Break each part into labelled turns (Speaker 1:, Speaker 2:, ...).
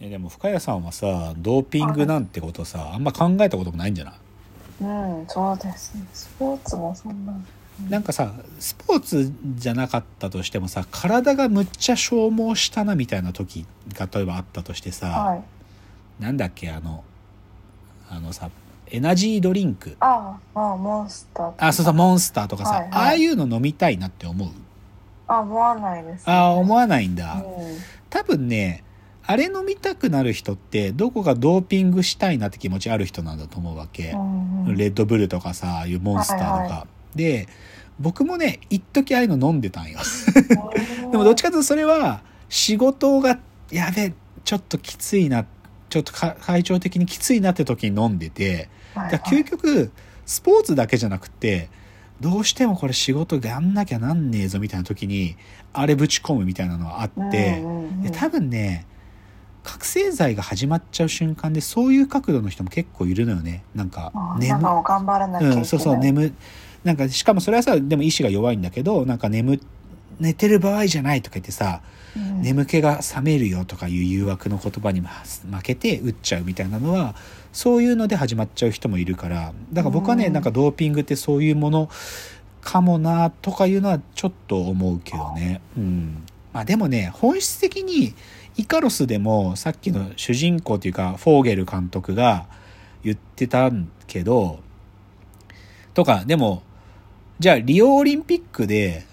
Speaker 1: えでも深谷さんはさドーピングなんてことさあんま考えたこともないんじゃない？
Speaker 2: うん、そうですね。スポーツもそんな。
Speaker 1: なんかさスポーツじゃなかったとしてもさ体がむっちゃ消耗したなみたいな時が例えばあったとしてさ、
Speaker 2: はい。
Speaker 1: なんだっけあのあのさエナジードリンク
Speaker 2: ああ、ああ、モンスター。
Speaker 1: あそうそうモンスターとかさ、
Speaker 2: はいはい
Speaker 1: ああいうの飲みたいなって思う？
Speaker 2: あ、思わないです、ね。
Speaker 1: ああ思わないんだ、
Speaker 2: うん。
Speaker 1: 多分ねあれ飲みたくなる人ってどこかドーピングしたいなって気持ちある人なんだと思うわけ、レッドブルとかさいうモンスターとか、
Speaker 2: はいは
Speaker 1: で僕もね一時ああいうの飲んでたんよ。でもどっちかというとそれは仕事がやべえちょっときついなちょっとか体調的にきついなって時に飲んでて
Speaker 2: はい
Speaker 1: だから究極スポーツだけじゃなくてどうしてもこれ仕事やんなきゃなんねえぞみたいな時にあれぶち込むみたいなのがあって、
Speaker 2: うんうんうん。
Speaker 1: で多分ね覚醒剤が始まっちゃう瞬間でそういう角度の人も結構いるのよね。なんか眠
Speaker 2: なんか頑張らなきゃいけない。
Speaker 1: うん、そうそう。眠なんかしかもそれはさでも意志が弱いんだけどなんか眠寝てる場合じゃないとか言ってさ、
Speaker 2: うん。
Speaker 1: 眠気が覚めるよとかいう誘惑の言葉に負けて打っちゃうみたいなのはそういうので始まっちゃう人もいるからだから僕はね、
Speaker 2: うん。
Speaker 1: なんかドーピングってそういうものかもなとかいうのはちょっと思うけどね。うんまあ、でもね本質的にイカロスでもさっきの主人公というかフォーゲル監督が言ってたんけどとかでもじゃあリオオリンピックで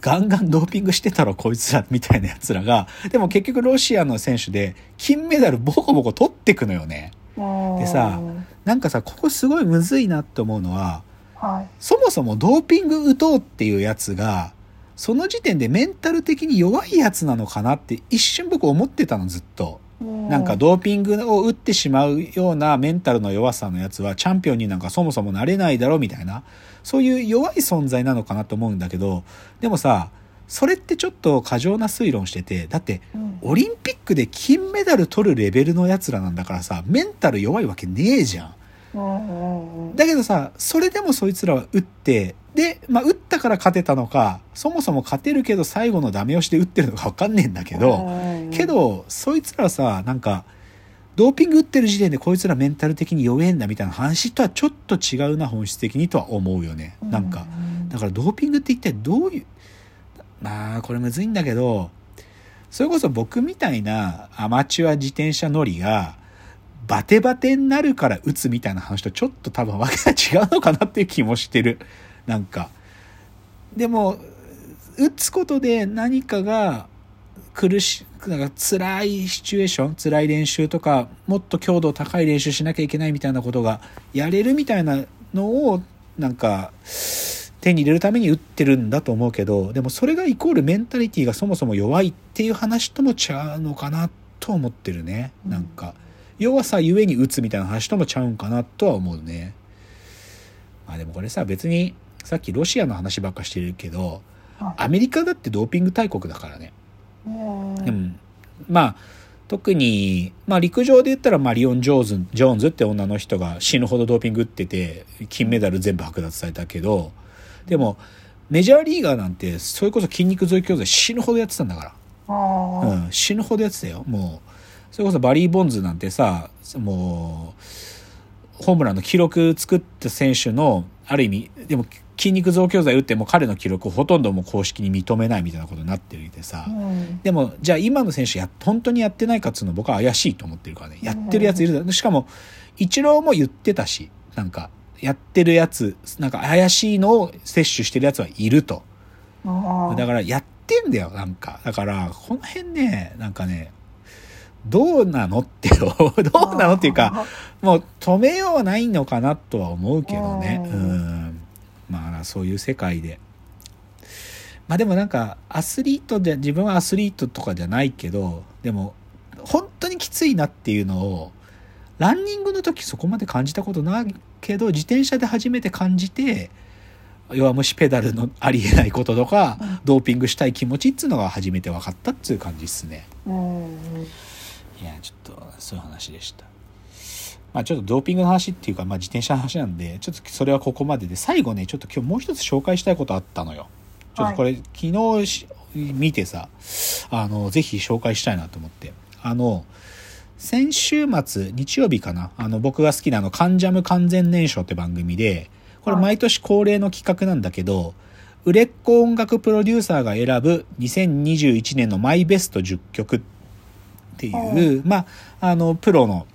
Speaker 1: ガンガンドーピングしてたろこいつらみたいなやつらがでも結局ロシアの選手で金メダルボコボコ取ってくのよねでさ
Speaker 2: うん
Speaker 1: なんかさここすごいむずいなって思うのは
Speaker 2: はい。
Speaker 1: そもそもドーピング打とうっていうやつがその時点でメンタル的に弱いやつなのかなって一瞬僕思ってたのずっと。なんかドーピングを打ってしまうようなメンタルの弱さのやつはチャンピオンになんかそもそもなれないだろみたいな。そういう弱い存在なのかなと思うんだけどでもさそれってちょっと過剰な推論しててだって
Speaker 2: うん。
Speaker 1: オリンピックで金メダル取るレベルのやつらなんだからさメンタル弱いわけねえじゃん。だけどさそれでもそいつらは打ってで、まあ、打ったから勝てたのかそもそも勝てるけど最後のダメ押しで打ってるのか分かんねえんだけど、けどそいつらさなんかドーピング打ってる時点でこいつらメンタル的に弱えんだみたいな話とはちょっと違うな本質的にとは思うよね。なんかだからドーピングって一体どういうまあこれむずいんだけどそれこそ僕みたいなアマチュア自転車乗りがバテバテになるから打つみたいな話とちょっと多分わけが違うのかなっていう気もしてる。なんか。でも打つことで何かが苦しなんか辛いシチュエーション辛い練習とかもっと強度高い練習しなきゃいけないみたいなことがやれるみたいなのをなんか手に入れるために打ってるんだと思うけどでもそれがイコールメンタリティーがそもそも弱いっていう話とも違うのかなと思ってるね。なんか。弱さゆえに打つみたいな話ともちゃうんかなとは思うね。まあでもこれさ別にさっきロシアの話ばっかしてるけどアメリカだってドーピング大国だからね。
Speaker 2: うん
Speaker 1: うん、まあ特に、まあ、陸上で言ったらマリオン・ジョーズジョーンズって女の人が死ぬほどドーピング打ってて金メダル全部剥奪されたけどでもメジャーリーガーなんてそれこそ筋肉増強剤死ぬほどやってたんだから。うん、死ぬほどやってたよ。もうそれこそバリー・ボンズなんてさもうホームランの記録作った選手のある意味でも筋肉増強剤打っても彼の記録をほとんどもう公式に認めないみたいなことになってるでさ、
Speaker 2: うん。
Speaker 1: でもじゃあ今の選手や本当にやってないかっつうの僕は怪しいと思ってるからね。やってるやついるだしかもイチローも言ってたしなんかやってるやつなんか怪しいのを摂取してるやつはいると。だからやってんだよなんか。だからこの辺ねなんかねどうなのって どうなのっていうかもう止めようはないのかなとは思うけどね。
Speaker 2: う
Speaker 1: うん。んまあそういう世界で。まあでもなんかアスリートで自分はアスリートとかじゃないけどでも本当にきついなっていうのをランニングの時そこまで感じたことないけど自転車で初めて感じて弱虫ペダルのありえないこととか、ドーピングしたい気持ちっつうのが初めて分かったっつう感じっすね。
Speaker 2: うん
Speaker 1: いや、ちょっと、そういう話でした。まあちょっとドーピングの話っていうか、まあ自転車の話なんで、ちょっとそれはここまでで、最後ね、ちょっと今日もう一つ紹介したいことあったのよ。ちょっとこれ、昨日し見てさ、あの、ぜひ紹介したいなと思って。あの、先週末、日曜日かな、あの、僕が好きなあの、カンジャム完全燃焼って番組で、これ毎年恒例の企画なんだけど、売れっ子音楽プロデューサーが選ぶ2021年のマイベスト10曲っていう、まあ、あの、プロの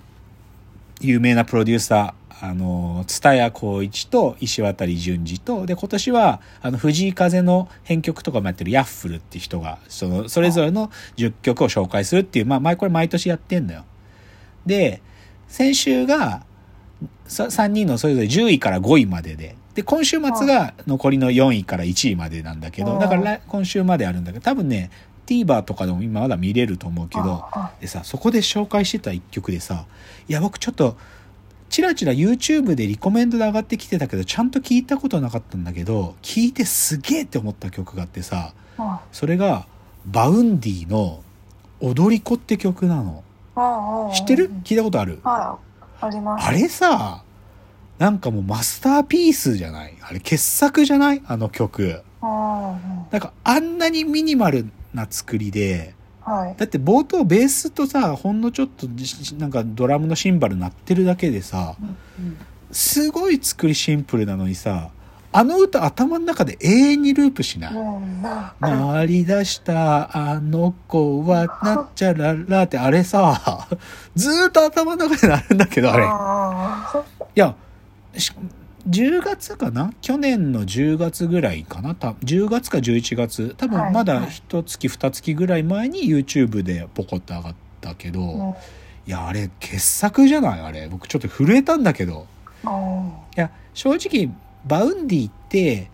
Speaker 1: 有名なプロデューサー、あの、蔦谷光一と石渡淳二と、で、今年は、あの、藤井風の編曲とかもやってるヤッフルって人が、その、それぞれの10曲を紹介するっていう、まあ、前これ毎年やってんのよ。で、先週が、3人のそれぞれ10位から5位までで、で、今週末が残りの4位から1位までなんだけど、だから今週まであるんだけど、多分ね、TVer とかでも今まだ見れると思うけど、でさ、そこで紹介してた一曲でさ、いや、僕ちょっと、チラチラ YouTube でリコメンドで上がってきてたけど、ちゃんと聞いたことなかったんだけど、聞いてすげえって思った曲があってさ、それが、Vaundy の踊り子って曲なの。知ってる？聞いたことある？
Speaker 2: はい、あります。
Speaker 1: あれさ、なんかもうマスターピースじゃない？あれ傑作じゃない？あの曲。なんかあんなにミニマルな作りで、
Speaker 2: はい、
Speaker 1: だって冒頭ベースとさ、ほんのちょっとなんかドラムのシンバル鳴ってるだけでさ、すごい作りシンプルなのにさ、あの歌頭の中で永遠にループしない。回り出したあの子はなっちゃららってあれさ、ずーっと頭の中でなるんだけど、あれ。いや、10月かな？去年の10月ぐらいかな？た10月か11月多分まだ一月二月ぐらい前に YouTube でポコッと上がったけど、うん、いやあれ傑作じゃない？あれ。僕ちょっと震えたんだけど、
Speaker 2: うん、
Speaker 1: いや正直 Vaundy って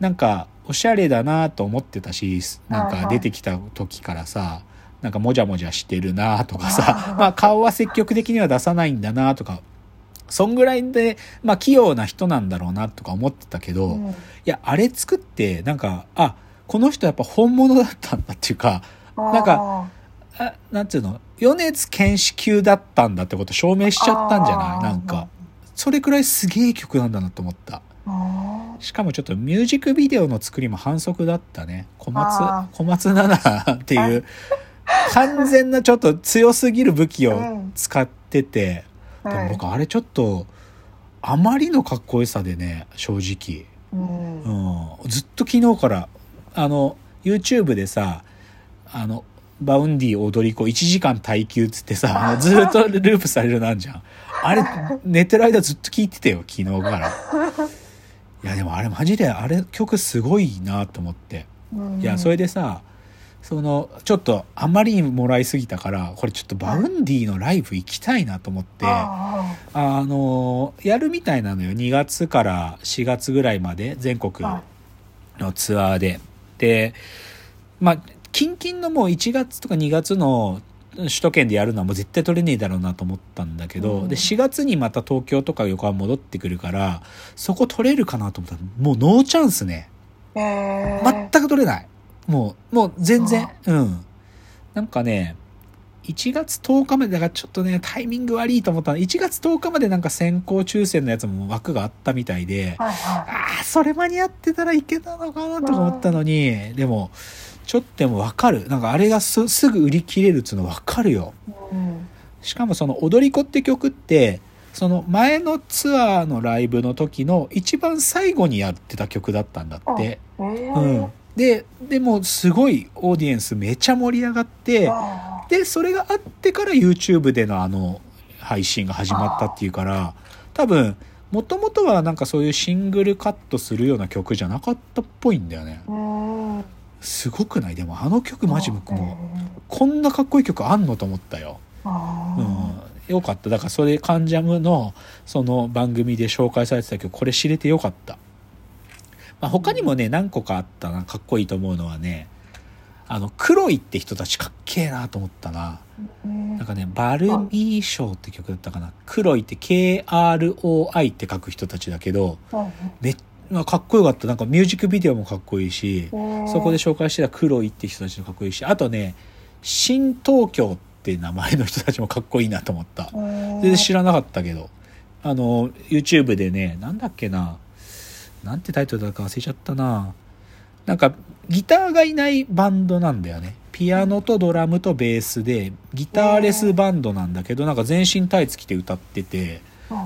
Speaker 1: なんかおしゃれだなと思ってたしなんか出てきた時からさなんかもじゃもじゃしてるなとかさまあ顔は積極的には出さないんだなとかそんぐらいで、まあ、器用な人なんだろうなとか思ってたけど、うん、いや、あれ作って、なんか、あ、この人やっぱ本物だったんだっていうか、なんか、あなんていうの、米津玄師級だったんだってこと証明しちゃったんじゃない？なんか、それくらいすげえ曲なんだなと思った。しかもちょっとミュージックビデオの作りも反則だったね。小松、小松菜奈っていう、完全なちょっと強すぎる武器を使ってて、でも僕あれちょっとあまりのかっこよさでね正直、
Speaker 2: うん。
Speaker 1: うん、ずっと昨日からあの YouTube でさあの Vaundy 踊り子1時間耐久っつってさ ずっとループされるなんじゃん。あれ 寝てる間ずっと聞いてたよ昨日から。いやでもあれマジであれ曲すごいなと思って。いやそれでさそのちょっとあまりにもらいすぎたからこれちょっと Vaundy のライブ行きたいなと思ってあのやるみたいなのよ。2月から4月ぐらいまで全国のツアーで。でまあ近々のもう1月とか2月の首都圏でやるのはもう絶対取れねえだろうなと思ったんだけど、で4月にまた東京とか横浜戻ってくるからそこ取れるかなと思ったらもうノーチャンスね、全く取れないもう、もう全然、うん。なんかね、1月10日まで、だからちょっとね、タイミング悪いと思ったの。1月10日までなんか先行抽選のやつも枠があったみたいで、
Speaker 2: はいはい、
Speaker 1: ああ、それ間に合ってたらいけたのかなとか思ったのに、でも、ちょっとでもわかる。なんかあれがすすぐ売り切れるっつうのわかるよ。
Speaker 2: うん、
Speaker 1: しかもその踊り子って曲って、その前のツアーのライブの時の一番最後にやってた曲だったんだって。うん。で、でもすごいオーディエンスめちゃ盛り上がって、で、それがあってから YouTube でのあの配信が始まったっていうから、多分、もともとはなんかそういうシングルカットするような曲じゃなかったっぽいんだよね。すごくない？でもあの曲マジ僕も、こんなかっこいい曲あんのと思ったよ。うん。よかった。だからそれ、カンジャムのその番組で紹介されてたけど、これ知れてよかった。まあ、他にもね、何個かあったな、かっこいいと思うのはね、あの、黒いって人たちかっけえなと思ったな。なんかね、バルミー賞って曲だったかな。黒いって KROI って書く人たちだけど、めっまあ、かっこよかった。なんかミュージックビデオもかっこいいし、そこで紹介してた黒いって人たちもかっこいいし、あとね、新東京って名前の人たちもかっこいいなと思った。全然知らなかったけど、あの、YouTube でね、なんだっけな、なんてタイトルだか忘れちゃったな。なんかギターがいないバンドなんだよね。ピアノとドラムとベースでギターレスバンドなんだけどなんか全身タイツ着て歌ってて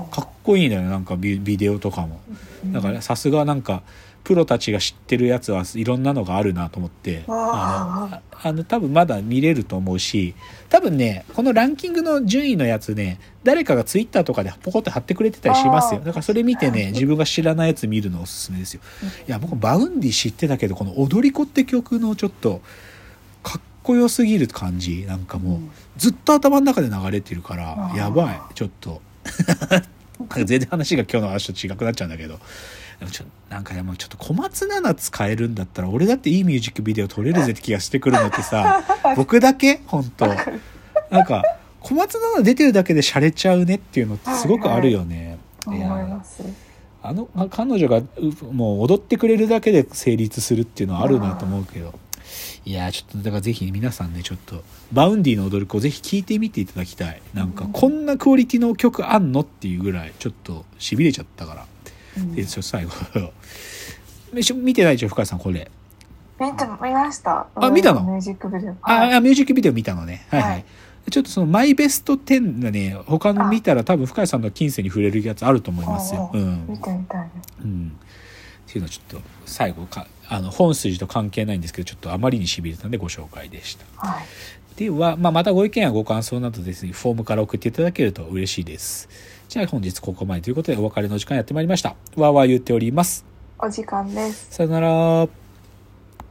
Speaker 1: かっこいいんだよねなんかビビデオとかも。だからさすがなんかプロたちが知ってるやつはいろんなのがあるなと思って。あ。のあの多分まだ見れると思うし多分ねこのランキングの順位のやつね誰かがツイッターとかでポコって貼ってくれてたりしますよ。だからそれ見てね自分が知らないやつ見るのおすすめですよ。いや僕 Vaundy 知ってたけどこの「踊り子」って曲のちょっとかっこよすぎる感じなんかもうずっと頭の中で流れてるからやばい。ちょっと なんか全然話が今日の話と違くなっちゃうんだけど。なんかでもちょっと小松菜奈使えるんだったら俺だっていいミュージックビデオ撮れるぜって気がしてくるのってさ 僕だけ？本当。なんか小松菜奈出てるだけで洒落ちゃうねっていうのってすごくあるよね。
Speaker 2: 思い。
Speaker 1: いや
Speaker 2: ます。
Speaker 1: あのあ彼女がうもう踊ってくれるだけで成立するっていうのはあるなと思うけどいやーちょっとだからぜひ皆さんねちょっと Vaundy の踊り子ぜひ聴いてみていただきたい。なんか
Speaker 2: うん。
Speaker 1: こんなクオリティの曲あんのっていうぐらいちょっとしびれ ちゃったから
Speaker 2: うん
Speaker 1: で最後見てないでしょ深井さんこれ。
Speaker 2: 見て見ました。
Speaker 1: あ見たの？
Speaker 2: ミュージックビデオ。
Speaker 1: あ、
Speaker 2: はい。
Speaker 1: あミュージックビデオ見たのね。はいはい、
Speaker 2: はい。
Speaker 1: ちょっとそのマイベスト10がね。他の見たら多分深井さんの琴線に触れるやつあると思いますよ、うん。
Speaker 2: 見てみたいね
Speaker 1: うん、っていうのはちょっと最後かあの本筋と関係ないんですけどちょっとあまりにしびれたんでご紹介でした。
Speaker 2: はい。
Speaker 1: では、まあ、またご意見やご感想などですねフォームから送っていただけると嬉しいです。じゃあ本日ここまでということでお別れの時間やってまいりました。わーわー言っております。
Speaker 2: お時間です。
Speaker 1: さよなら